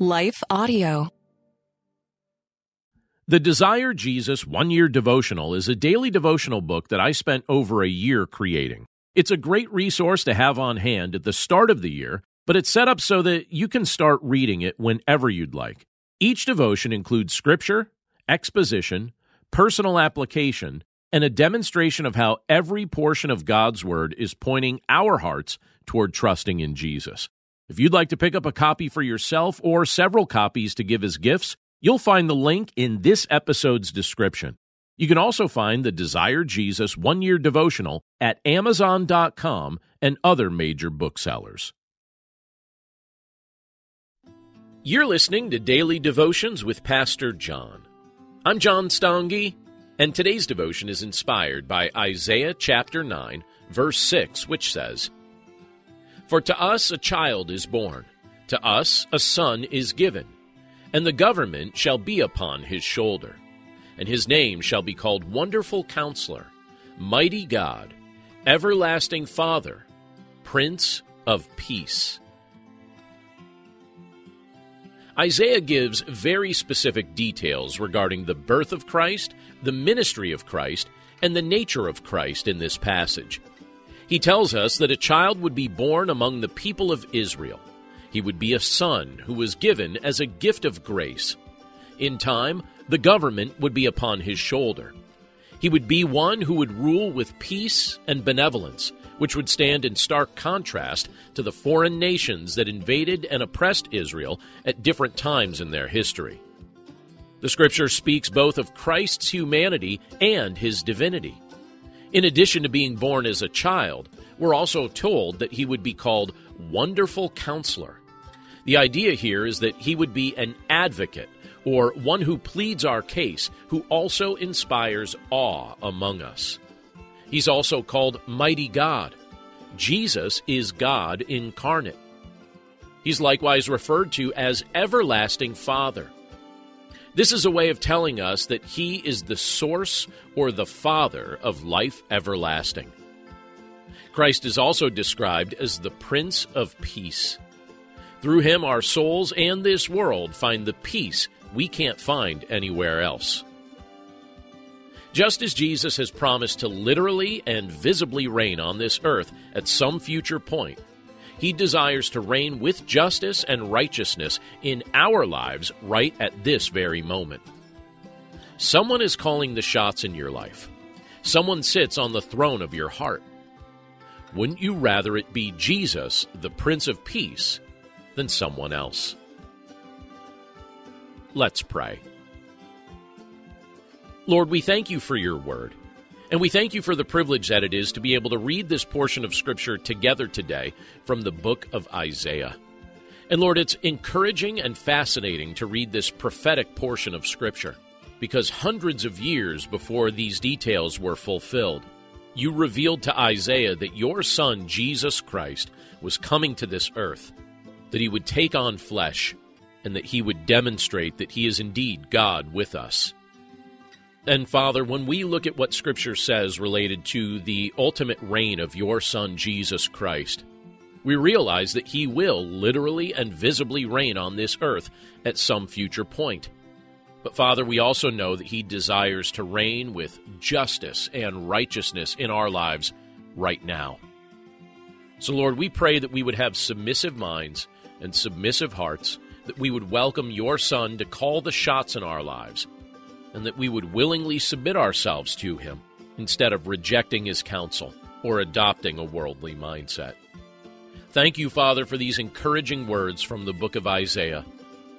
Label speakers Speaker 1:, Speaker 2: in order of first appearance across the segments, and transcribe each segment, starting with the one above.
Speaker 1: Life Audio.
Speaker 2: The Desire Jesus One Year Devotional is a daily devotional book that I spent over a year creating. It's a great resource to have on hand at the start of the year, but it's set up so that you can start reading it whenever you'd like. Each devotion includes scripture, exposition, personal application, and a demonstration of how every portion of God's Word is pointing our hearts toward trusting in Jesus. If you'd like to pick up a copy for yourself or several copies to give as gifts, you'll find the link in this episode's description. You can also find the Desire Jesus one year devotional at Amazon.com and other major booksellers. You're listening to Daily Devotions with Pastor John. I'm John Stange, and today's devotion is inspired by Isaiah chapter 9, verse 6, which says, for to us a child is born, to us a son is given, and the government shall be upon his shoulder. And his name shall be called Wonderful Counselor, Mighty God, Everlasting Father, Prince of Peace. Isaiah gives very specific details regarding the birth of Christ, the ministry of Christ, and the nature of Christ in this passage. He tells us that a child would be born among the people of Israel. He would be a son who was given as a gift of grace. In time, the government would be upon his shoulder. He would be one who would rule with peace and benevolence, which would stand in stark contrast to the foreign nations that invaded and oppressed Israel at different times in their history. The scripture speaks both of Christ's humanity and his divinity. In addition to being born as a child, we're also told that he would be called Wonderful Counselor. The idea here is that he would be an advocate, or one who pleads our case, who also inspires awe among us. He's also called Mighty God. Jesus is God incarnate. He's likewise referred to as Everlasting Father. This is a way of telling us that He is the source or the Father of life everlasting. Christ is also described as the Prince of Peace. Through Him, our souls and this world find the peace we can't find anywhere else. Just as Jesus has promised to literally and visibly reign on this earth at some future point, he desires to reign with justice and righteousness in our lives right at this very moment. Someone is calling the shots in your life. Someone sits on the throne of your heart. Wouldn't you rather it be Jesus, the Prince of Peace, than someone else? Let's pray. Lord, we thank you for your word. And we thank you for the privilege that it is to be able to read this portion of Scripture together today from the book of Isaiah. And Lord, it's encouraging and fascinating to read this prophetic portion of Scripture because hundreds of years before these details were fulfilled, you revealed to Isaiah that your son, Jesus Christ, was coming to this earth, that he would take on flesh, and that he would demonstrate that he is indeed God with us. And Father, when we look at what Scripture says related to the ultimate reign of your Son, Jesus Christ, we realize that He will literally and visibly reign on this earth at some future point. But Father, we also know that He desires to reign with justice and righteousness in our lives right now. So, Lord, we pray that we would have submissive minds and submissive hearts, that we would welcome your Son to call the shots in our lives and that we would willingly submit ourselves to Him instead of rejecting His counsel or adopting a worldly mindset. Thank you, Father, for these encouraging words from the book of Isaiah,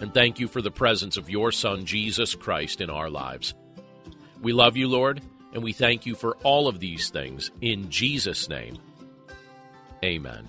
Speaker 2: and thank you for the presence of your Son, Jesus Christ, in our lives. We love you, Lord, and we thank you for all of these things. In Jesus' name, amen.